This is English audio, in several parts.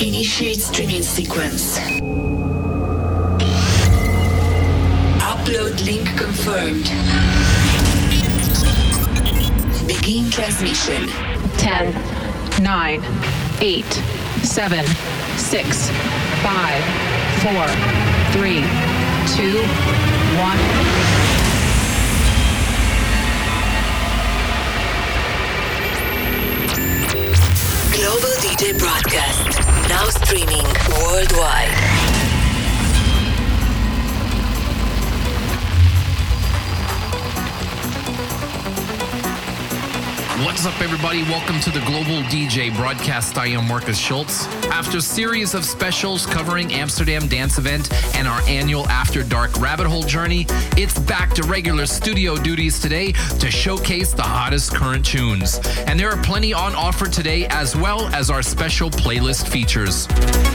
Initiate streaming sequence. Upload link confirmed. Begin transmission. 10, 9, 8, 7, 6, 5, 4, 3, 2, 1. Global DJ broadcast. Now streaming worldwide. What's up, everybody? Welcome to the Global DJ broadcast. I am Markus Schulz. After a series of specials covering Amsterdam Dance Event and our annual After Dark Rabbit Hole journey, it's back to regular studio duties today to showcase the hottest current tunes. And there are plenty on offer today, as well as our special playlist features.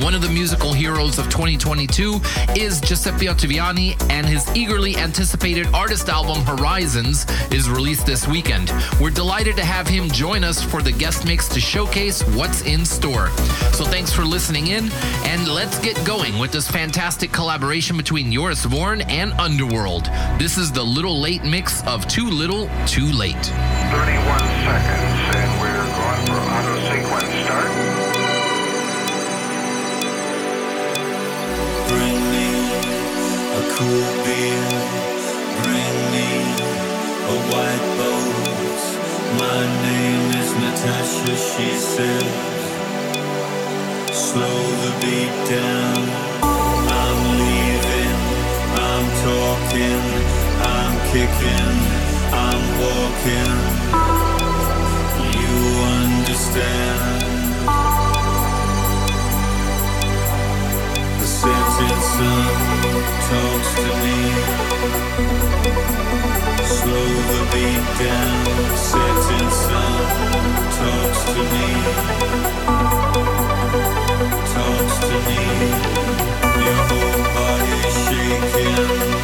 One of the musical heroes of 2022 is Giuseppe Ottaviani, and his eagerly anticipated artist album Horizons is released this weekend. We're delighted to have him join us for the guest mix to showcase what's in store. So thanks for listening in, and let's get going with this fantastic collaboration between Joris Voorn and Underworld. This is the Little Late mix of Too Little, Too Late. 31 seconds, and we're going for auto sequence start. Bring me a cool beer. Bring me a white boat. My name is Natasha, she says. Slow the beat down. I'm leaving. I'm talking. I'm kicking. I'm walking. You understand. Setting sun talks to me. Slow the beat down. Setting sun talks to me. Talks to me. Your whole body shaking.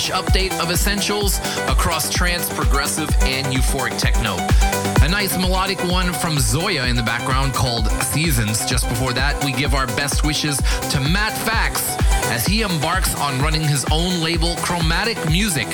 Fresh update of essentials across trance, progressive, and euphoric techno. A nice melodic one from Zoya in the background called Seasons. Just before that, we give our best wishes to Matt Fax as he embarks on running his own label, Chromatic Music.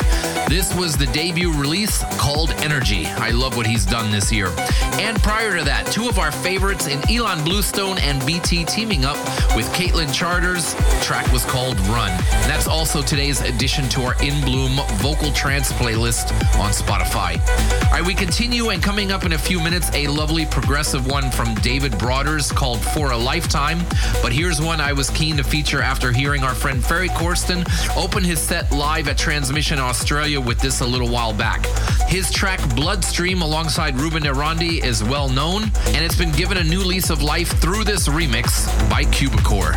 This was the debut release called Energy. I love what he's done this year. And prior to that, two of our favorites in Ilan Bluestone and BT teaming up with Caitlin Charters. Track was called Run. That's also today's addition to our In Bloom vocal trance playlist on Spotify. All right, we continue, and coming up in a few minutes, a lovely progressive one from David Broaders called For a Lifetime. But here's one I was keen to feature after hearing our friend Ferry Corsten open his set live at Transmission Australia with this a little while back. His track Bloodstream alongside Ruben de Ronde is well known, and it's been given a new lease of life through this remix by Cubicore.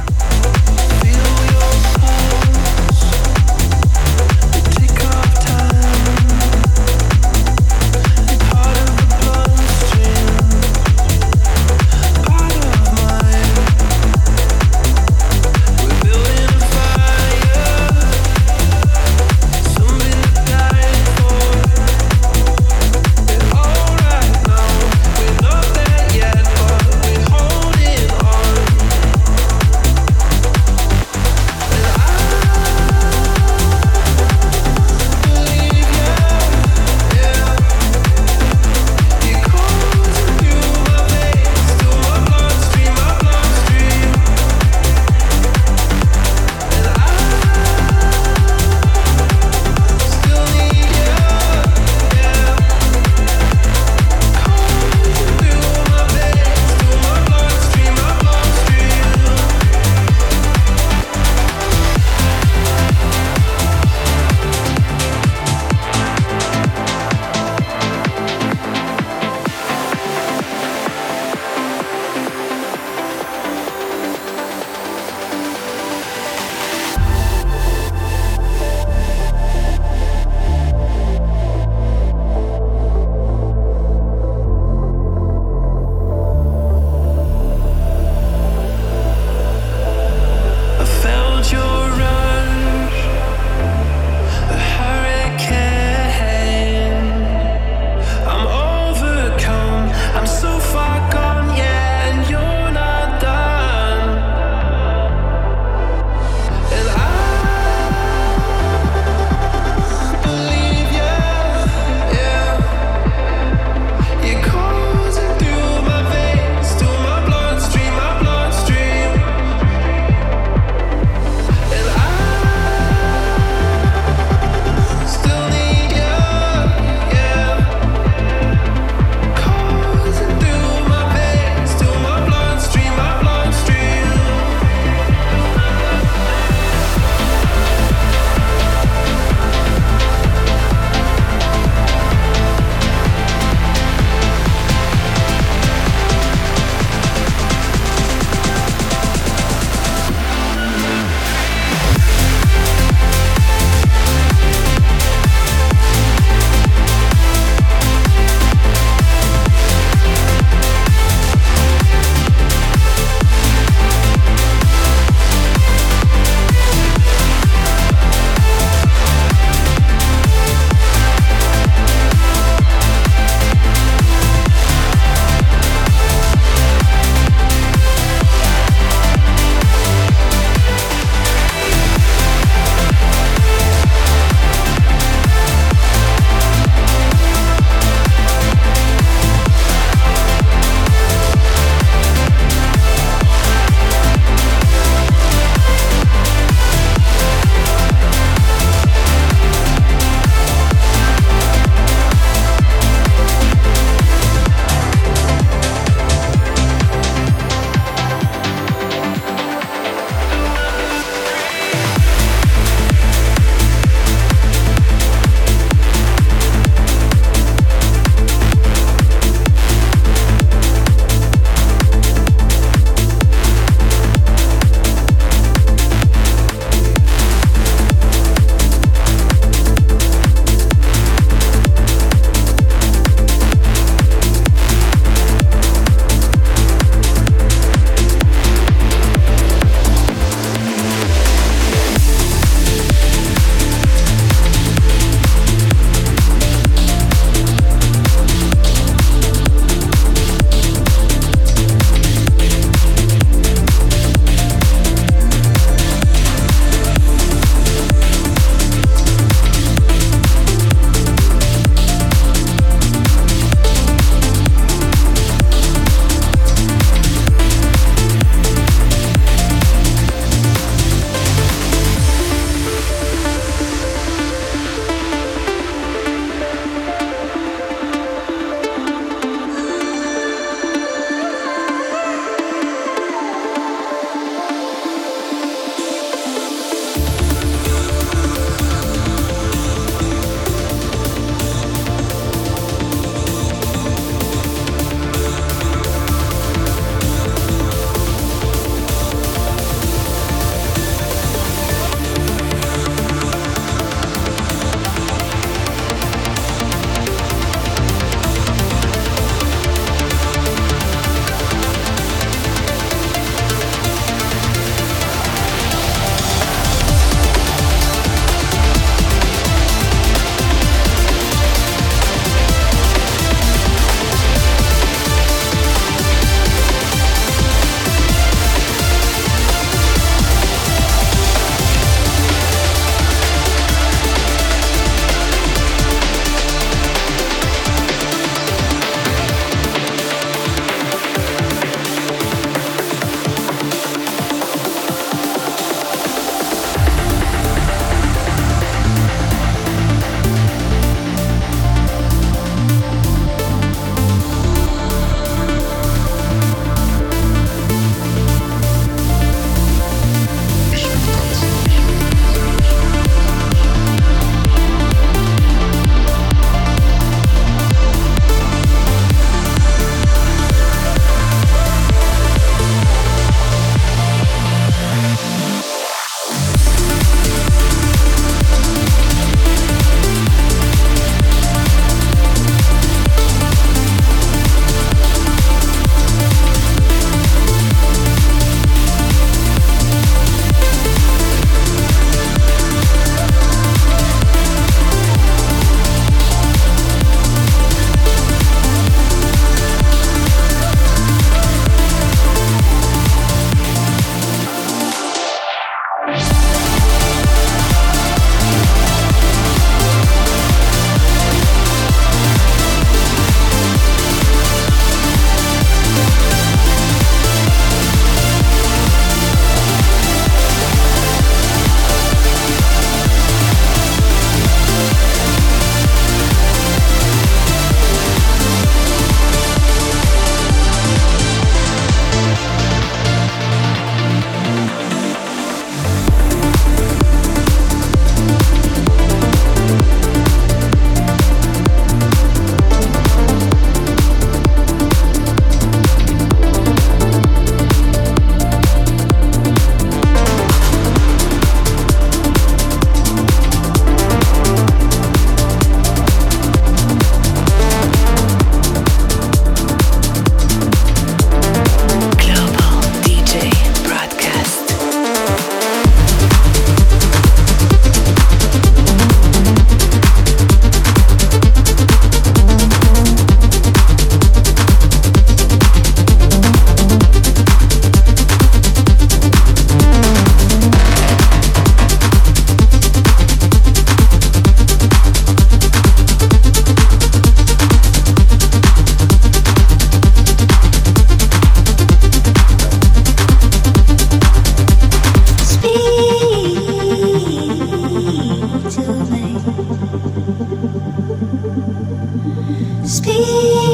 Speak.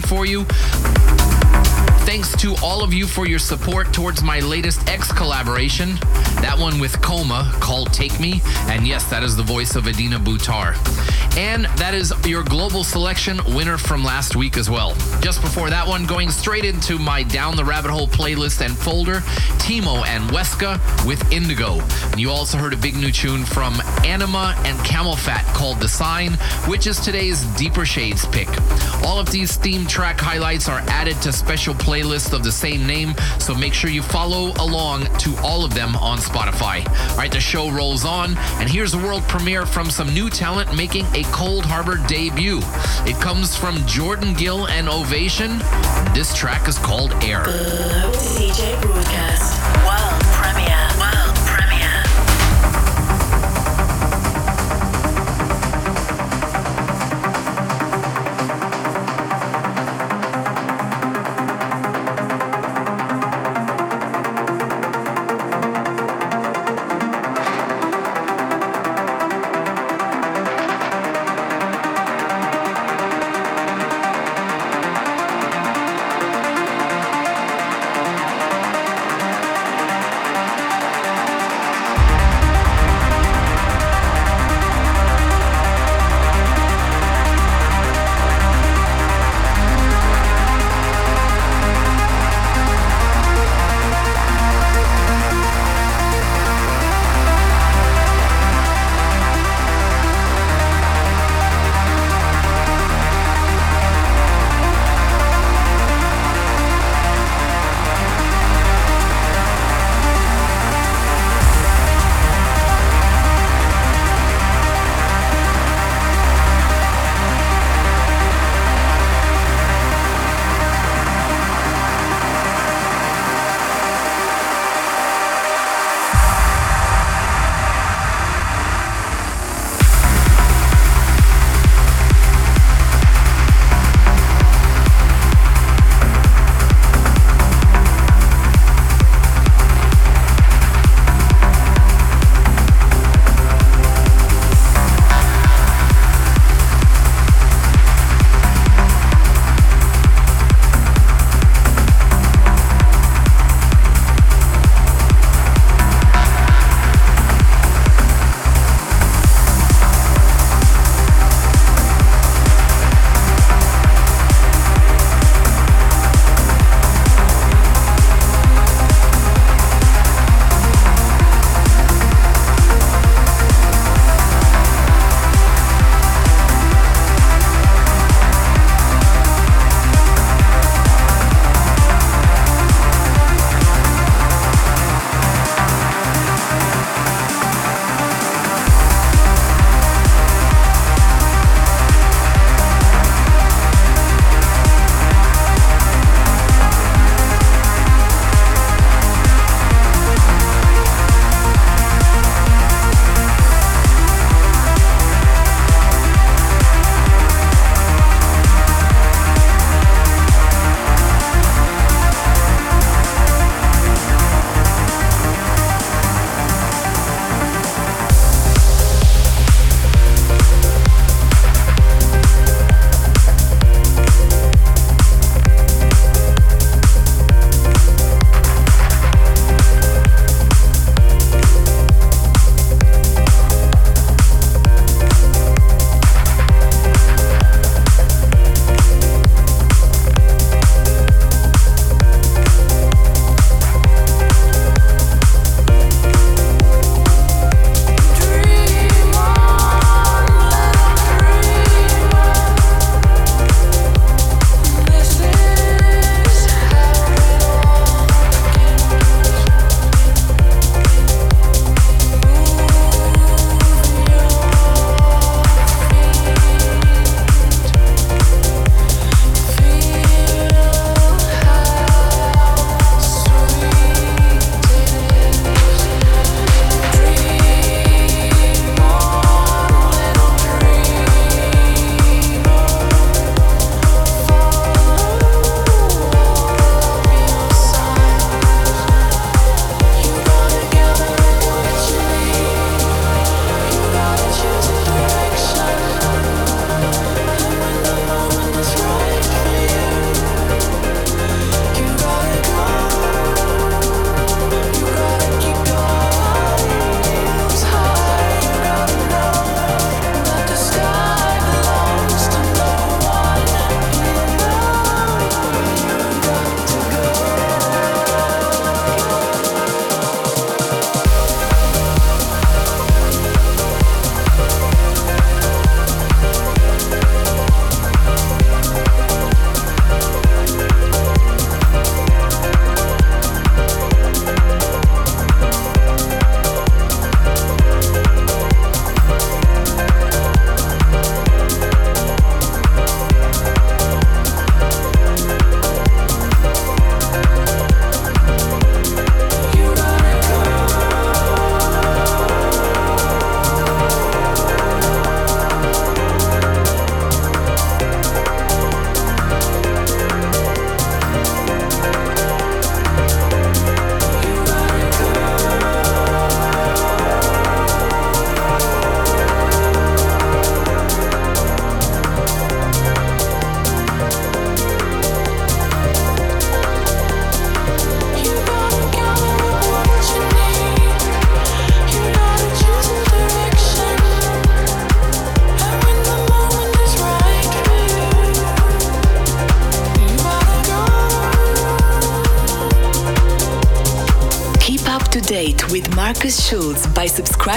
For you. Thanks to all of you for your support towards my latest X collaboration. That one with Coma called Take Me. And yes, that is the voice of Adina Butar. And that is your global selection winner from last week as well. Just before that one, going straight into my Down the Rabbit Hole playlist and folder, Timo and Weska with Indigo. And you also heard a big new tune from Anyma and CamelPhat called The Sign, which is today's Deeper Shades pick. All of these theme track highlights are added to special playlists of the same name, so make sure you follow along to all of them on Spotify. All right, the show rolls on, and here's a world premiere from some new talent making a Coldharbour debut. It comes from Jordan Gill and Ovation. This track is called Air. Uh, DJ broadcast. World premiere.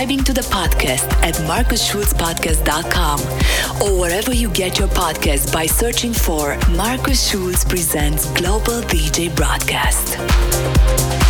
Subscribing to the podcast at markusschulzpodcast.com or wherever you get your podcast by searching for Markus Schulz Presents Global DJ Broadcast.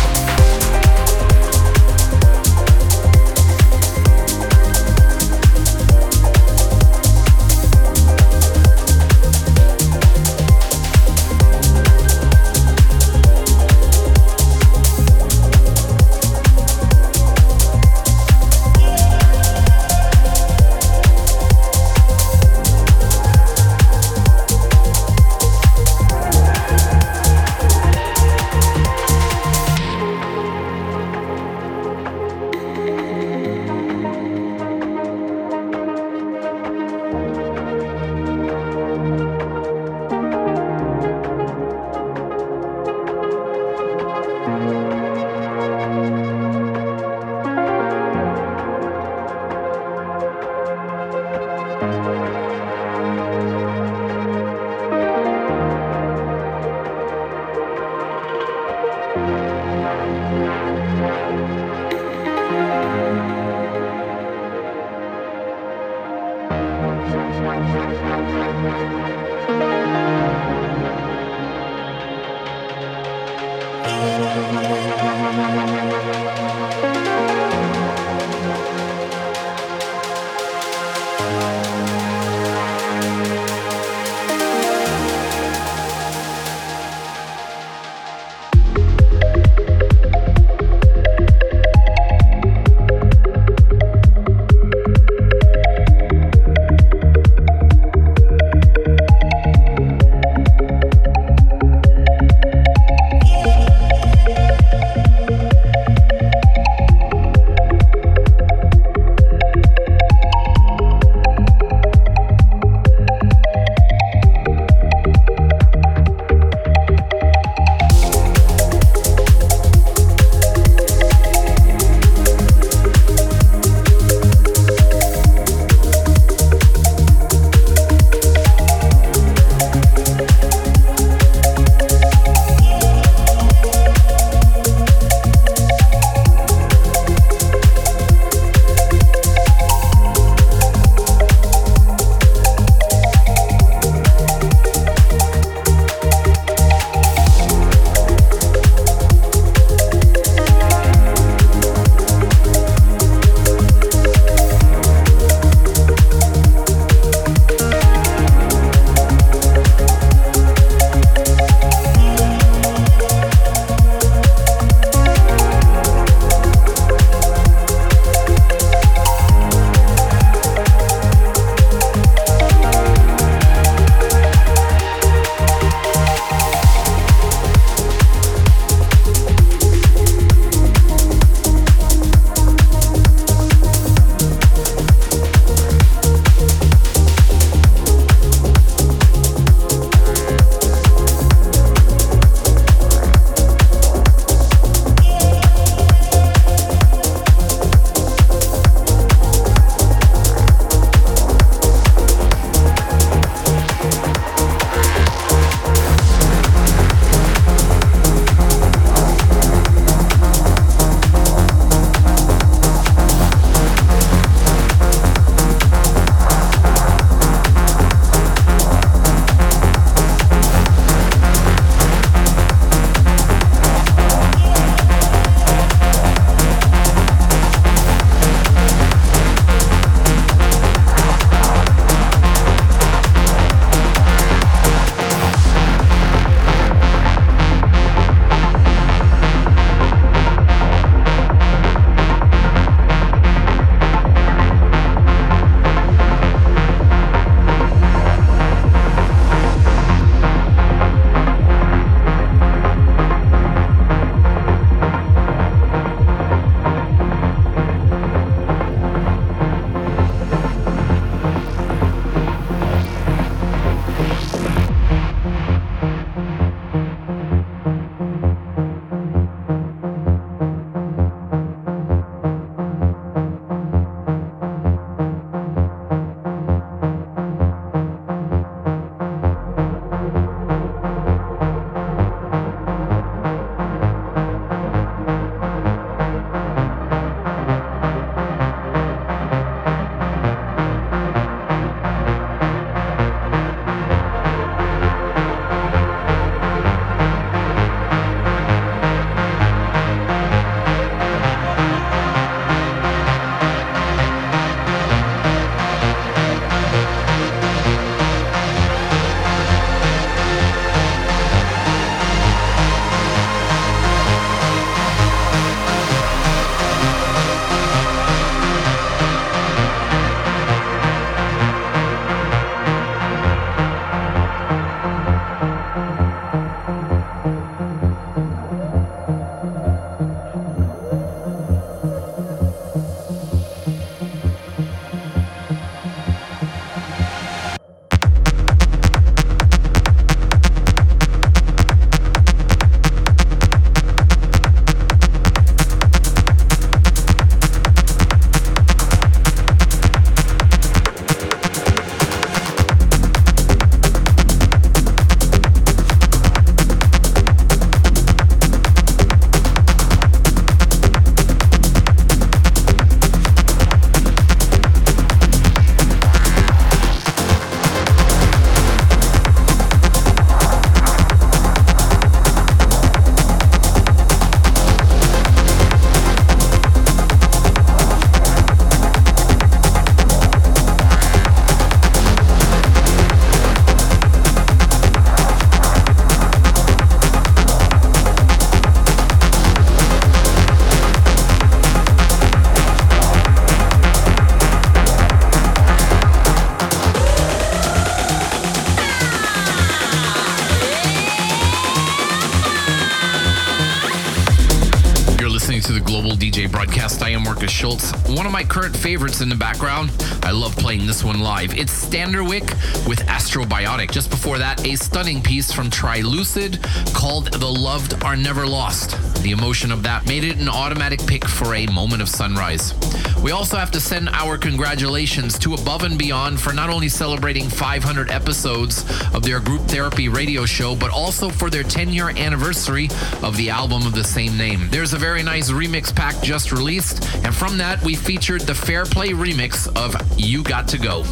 Markus Schulz. One of my current favorites in the background. I love playing this one live. It's Standerwick with Astrobiotic. Just before that, a stunning piece from Trilucid called The Loved Are Never Lost. The emotion of that made it an automatic pick for a moment of sunrise. We also have to send our congratulations to Above and Beyond for not only celebrating 500 episodes of their group therapy radio show, but also for their 10 year anniversary of the album of the same name. There's a very nice remix pack just released, and from that, we featured the Fair Play remix of You Got to Go.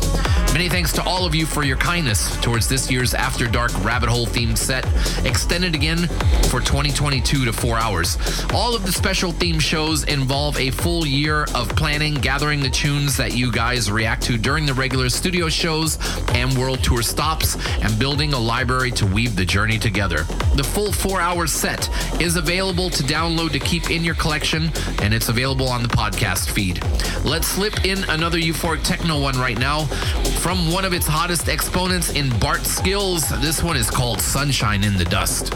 Many thanks to all of you for your kindness towards this year's After Dark Rabbit Hole themed set, extended again for 2022 to four hours. All of the special theme shows involve a full year of planning, gathering the tunes that you guys react to during the regular studio shows and world tour stops, and building a library to weave the journey together. The full four hour set is available to download to keep in your collection, and it's available on the podcast feed. Let's slip in another euphoric techno one right now from one of its hottest exponents in Bart Skils. This one is called Sunshine in the Dust.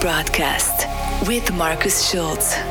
Broadcast with Markus Schulz.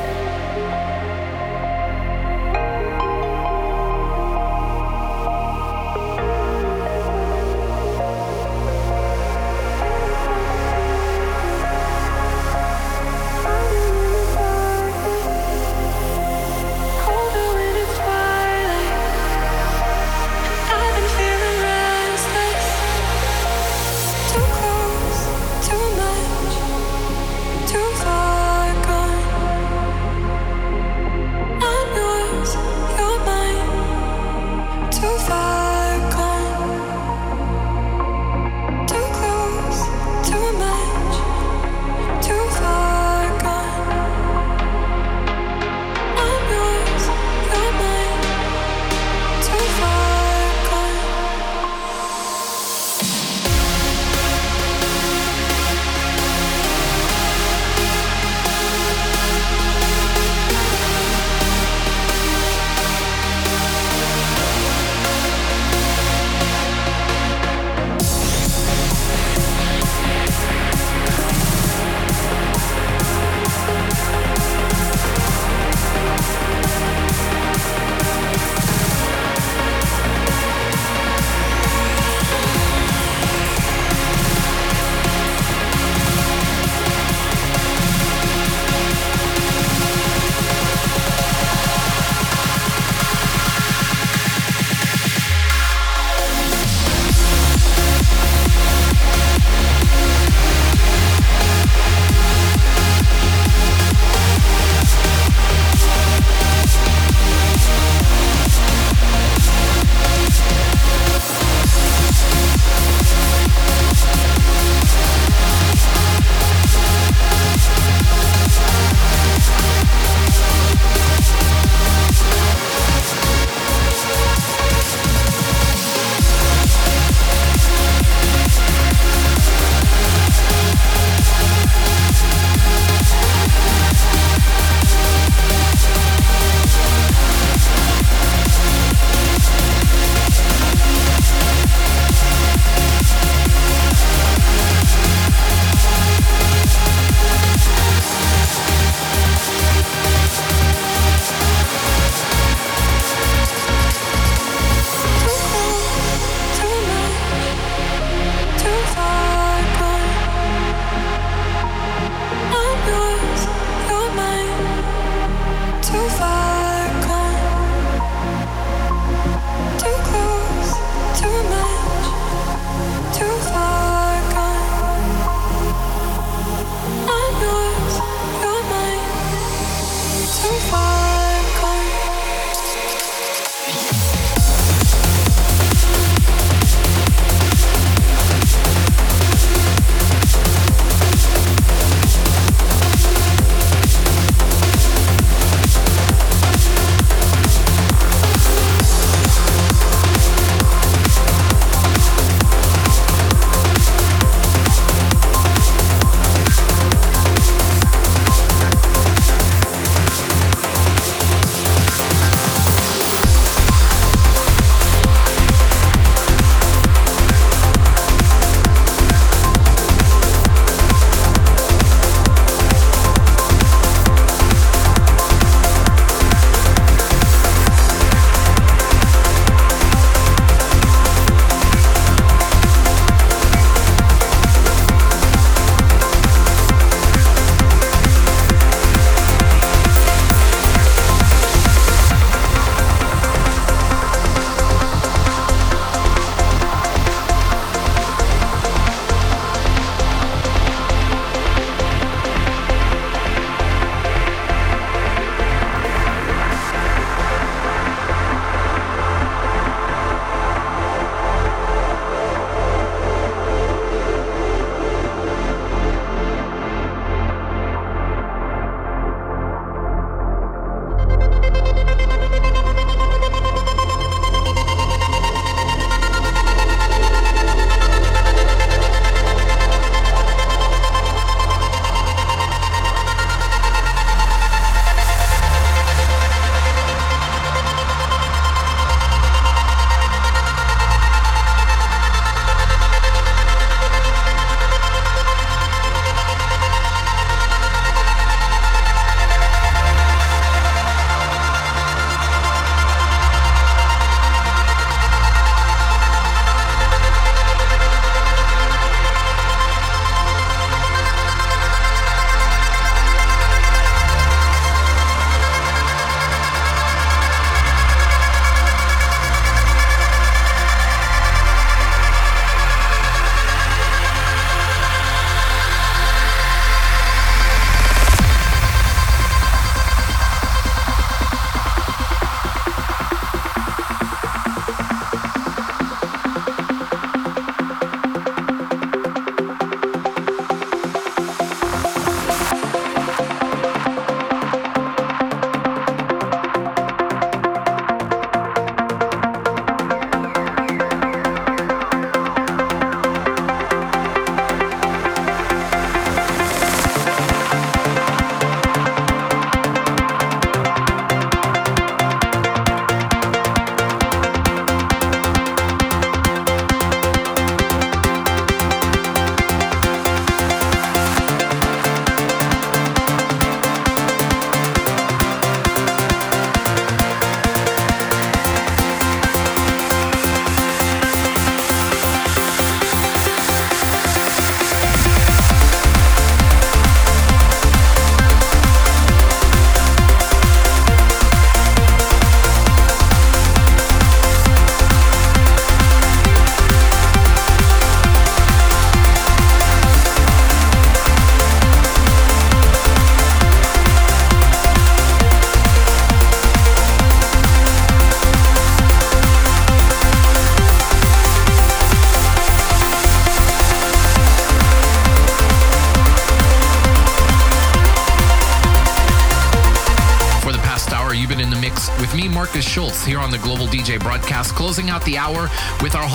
Out the hour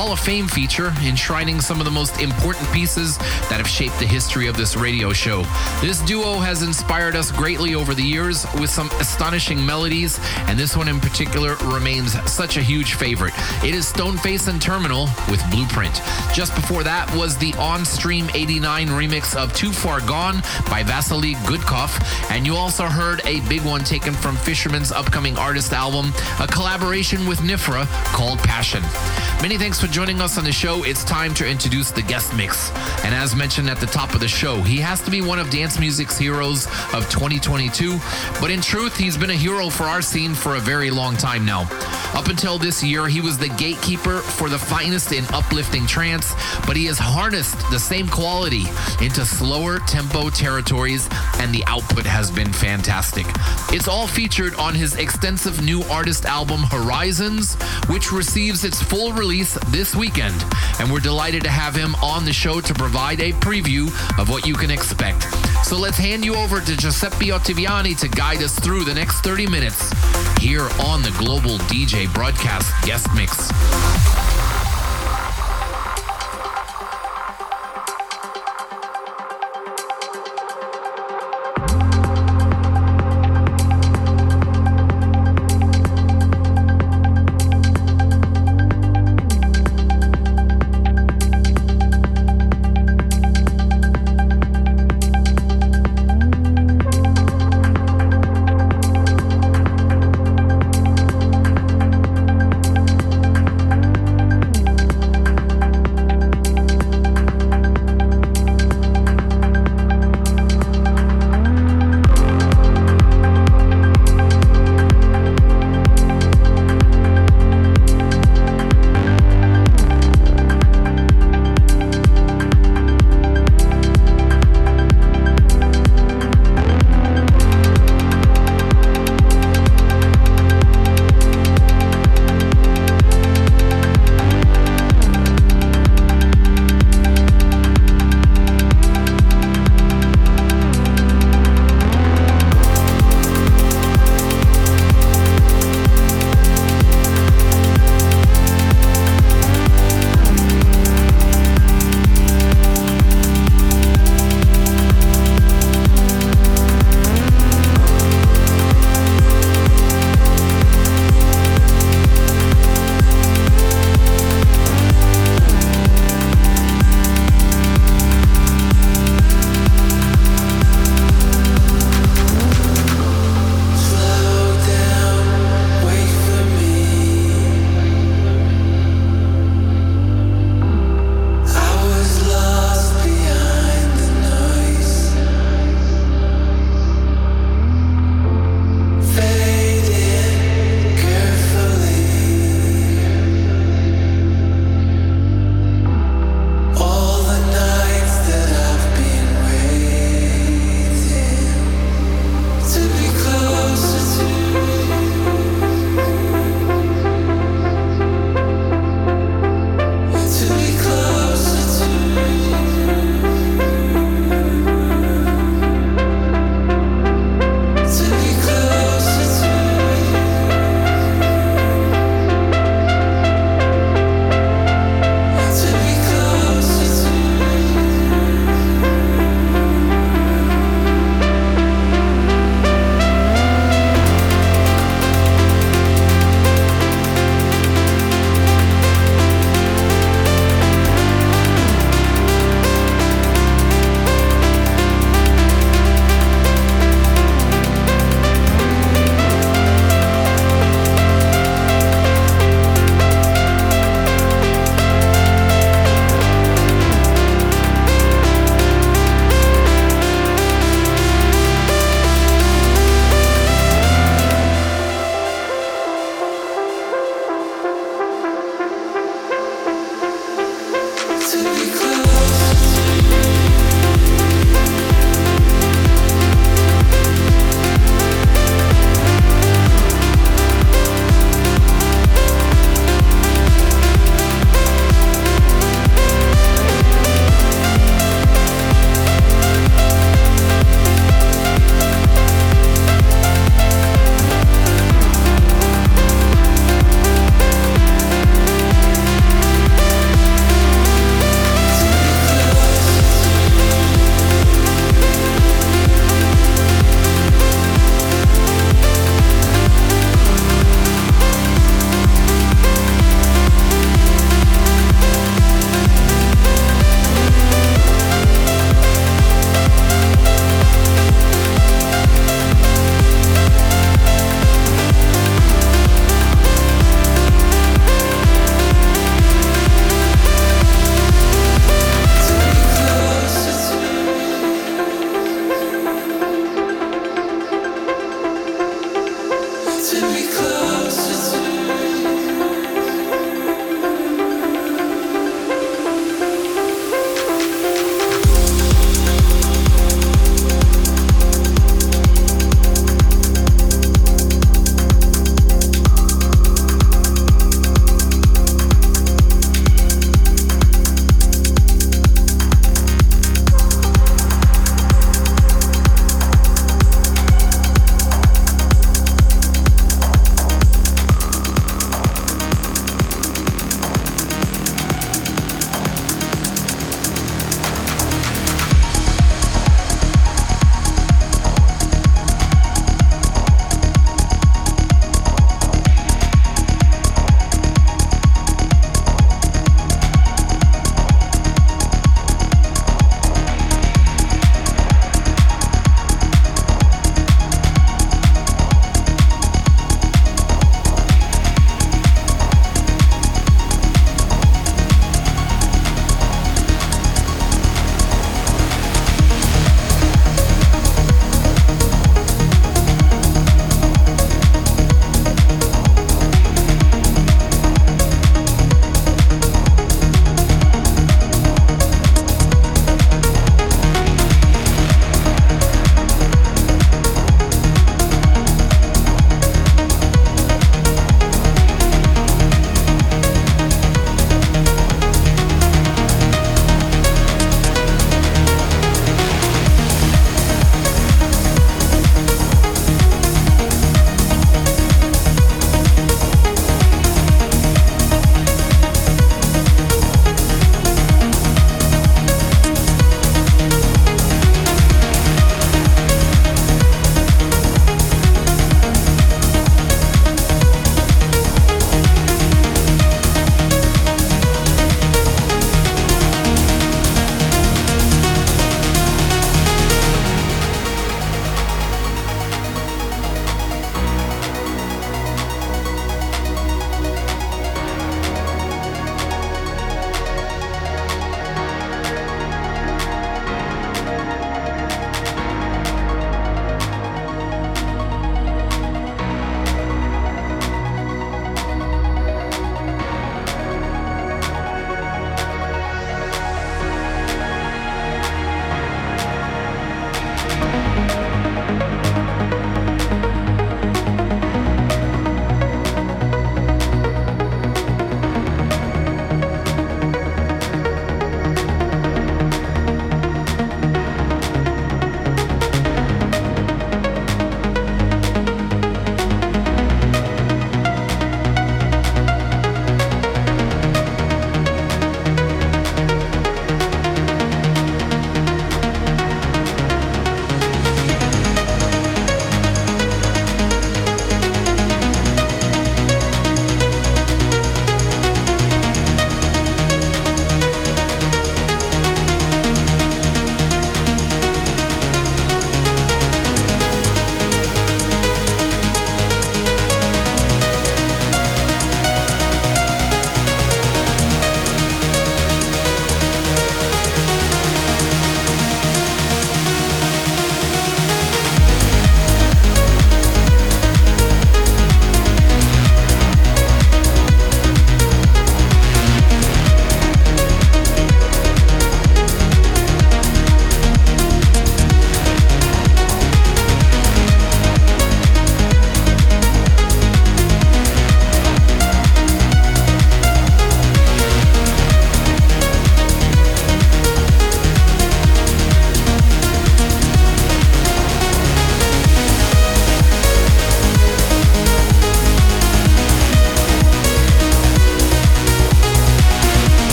Hall of Fame feature, enshrining some of the most important pieces that have shaped the history of this radio show. This duo has inspired us greatly over the years with some astonishing melodies, and this one in particular remains such a huge favorite. It is Stoneface and Terminal with Blueprint. Just before that was the On Stream 89 remix of Too Far Gone by Vasily Gudkov, and you also heard a big one taken from Fisherman's upcoming artist album, a collaboration with Nifra called Passion. Many thanks for joining us on the show. It's time to introduce the guest mix. And as mentioned at the top of the show, he has to be one of dance music's heroes of 2022, but in truth, he's been a hero for our scene for a very long time now. Up until this year, he was the gatekeeper for the finest in uplifting trance, but he has harnessed the same quality into slower tempo territories, and the output has been fantastic. It's all featured on his extensive new artist album Horizons, which receives its full release this weekend. And we're delighted to have him on the show to provide a preview of what you can expect. So let's hand you over to Giuseppe Ottaviani to guide us through the next 30 minutes here on the Global DJ Broadcast Guest Mix.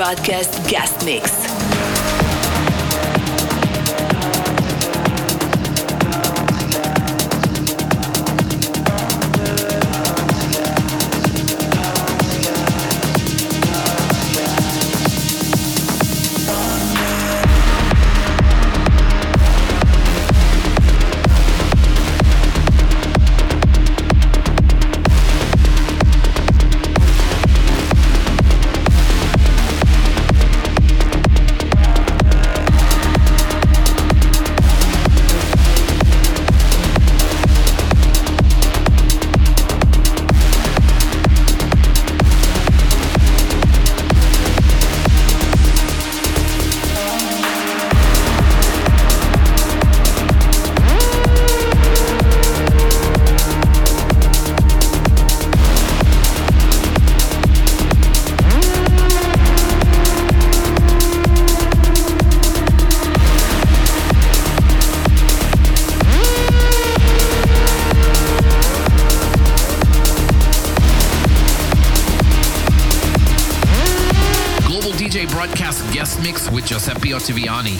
Broadcast Guest Mix. Giuseppe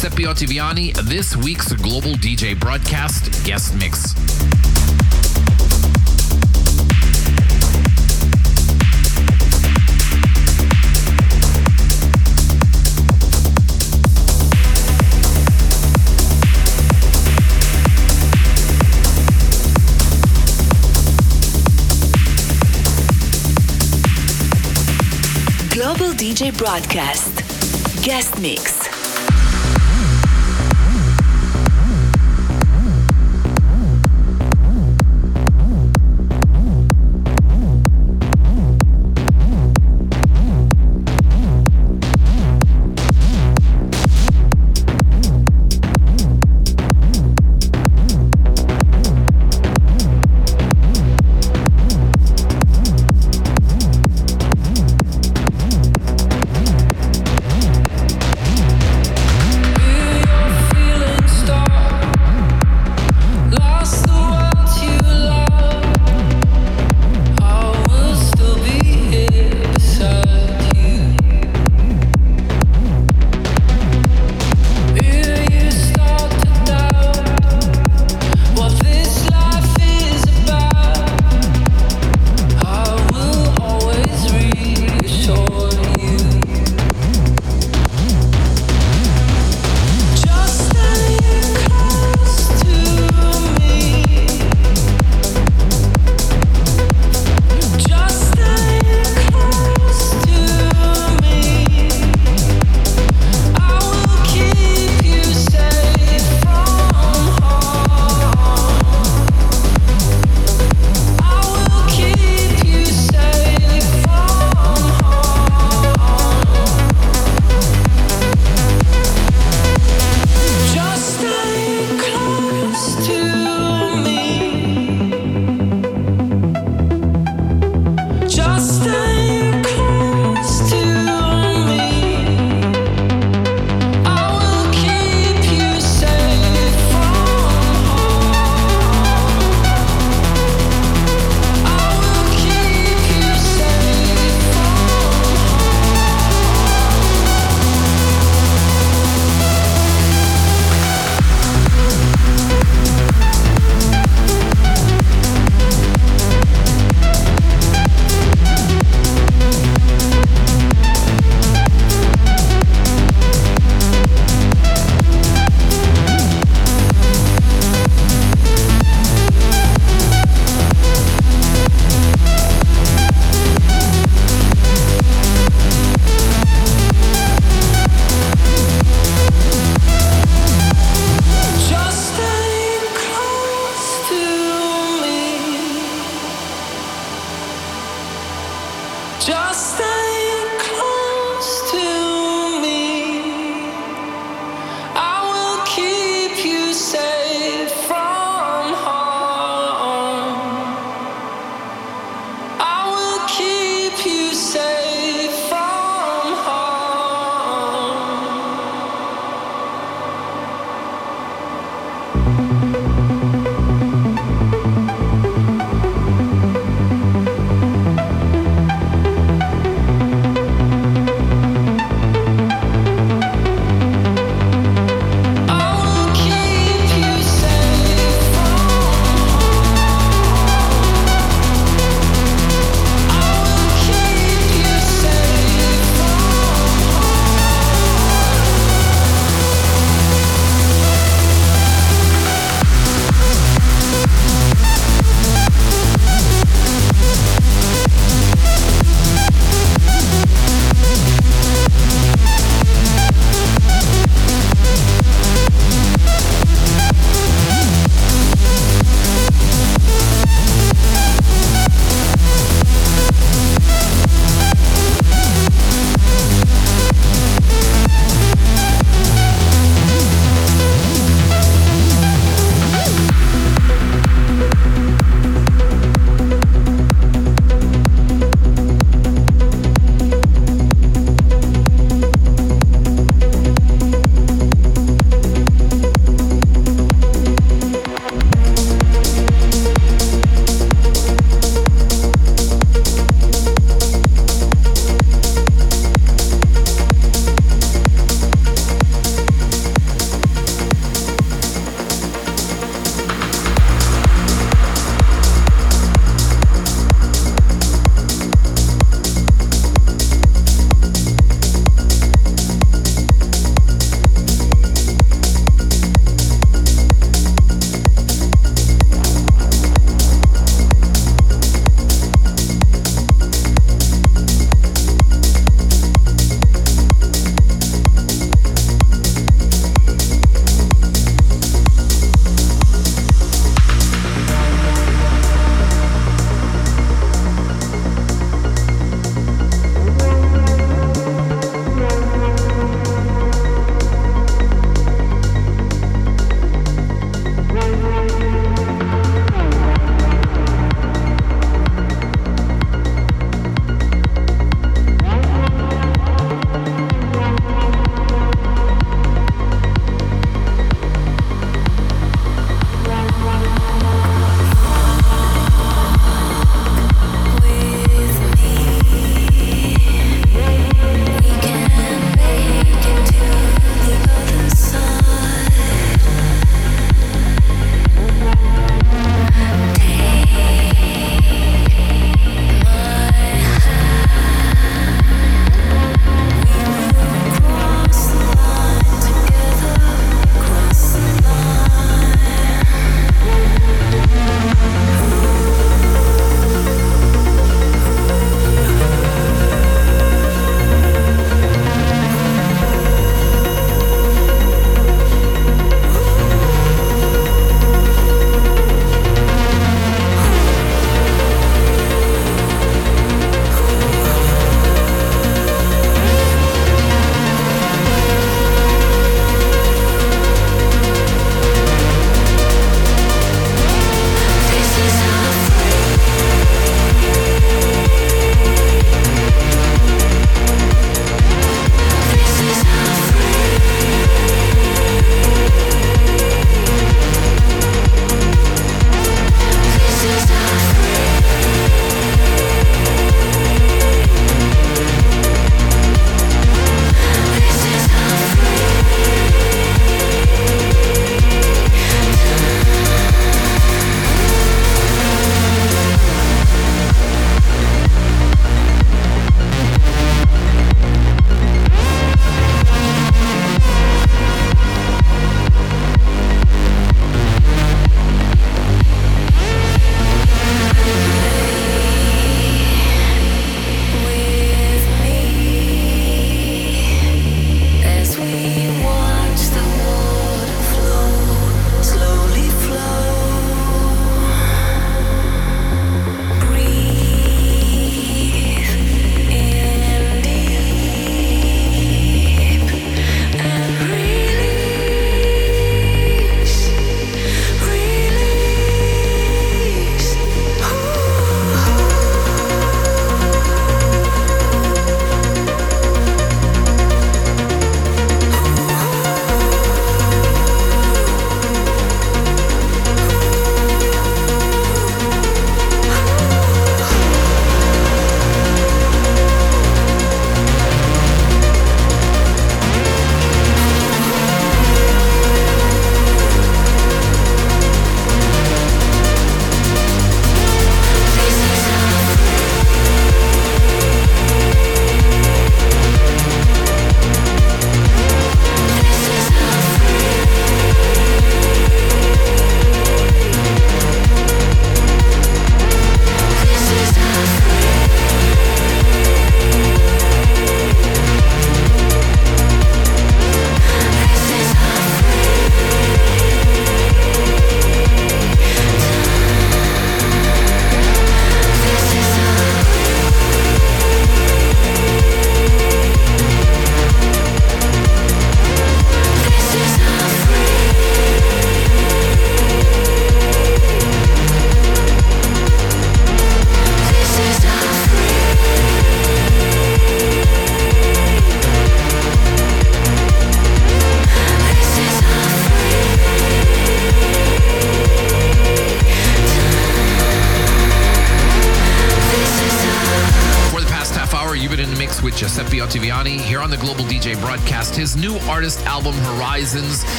Giuseppe Ottaviani, this week's Global DJ Broadcast guest mix. Global DJ Broadcast. Guest Mix. mix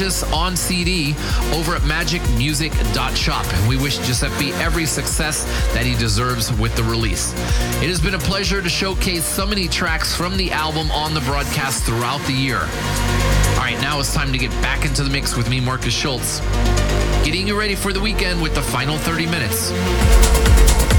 purchase on CD over at magicmusic.shop. And we wish Giuseppe every success that he deserves with the release. It has been a pleasure to showcase so many tracks from the album on the broadcast throughout the year. All right, now it's time to get back into the mix with me, Markus Schulz, getting you ready for the weekend with the final 30 minutes.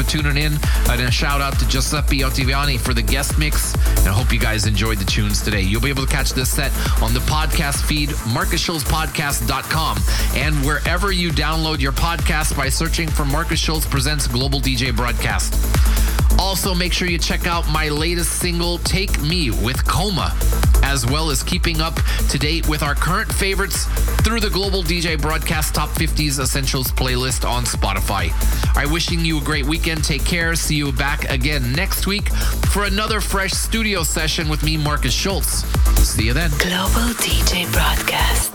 For tuning in. And a shout out to Giuseppe Ottaviani for the guest mix. And I hope you guys enjoyed the tunes today. You'll be able to catch this set on the podcast feed, markusschulzpodcast.com, and wherever you download your podcast by searching for Markus Schulz Presents Global DJ Broadcast. Also, make sure you check out my latest single, Take Me with Coma, as well as keeping up to date with our current favorites through the Global DJ Broadcast Top 50s Essentials playlist on Spotify. I wishing you a great weekend. Take care. See you back again next week for another fresh studio session with me, Markus Schulz. See you then. Global DJ Broadcast.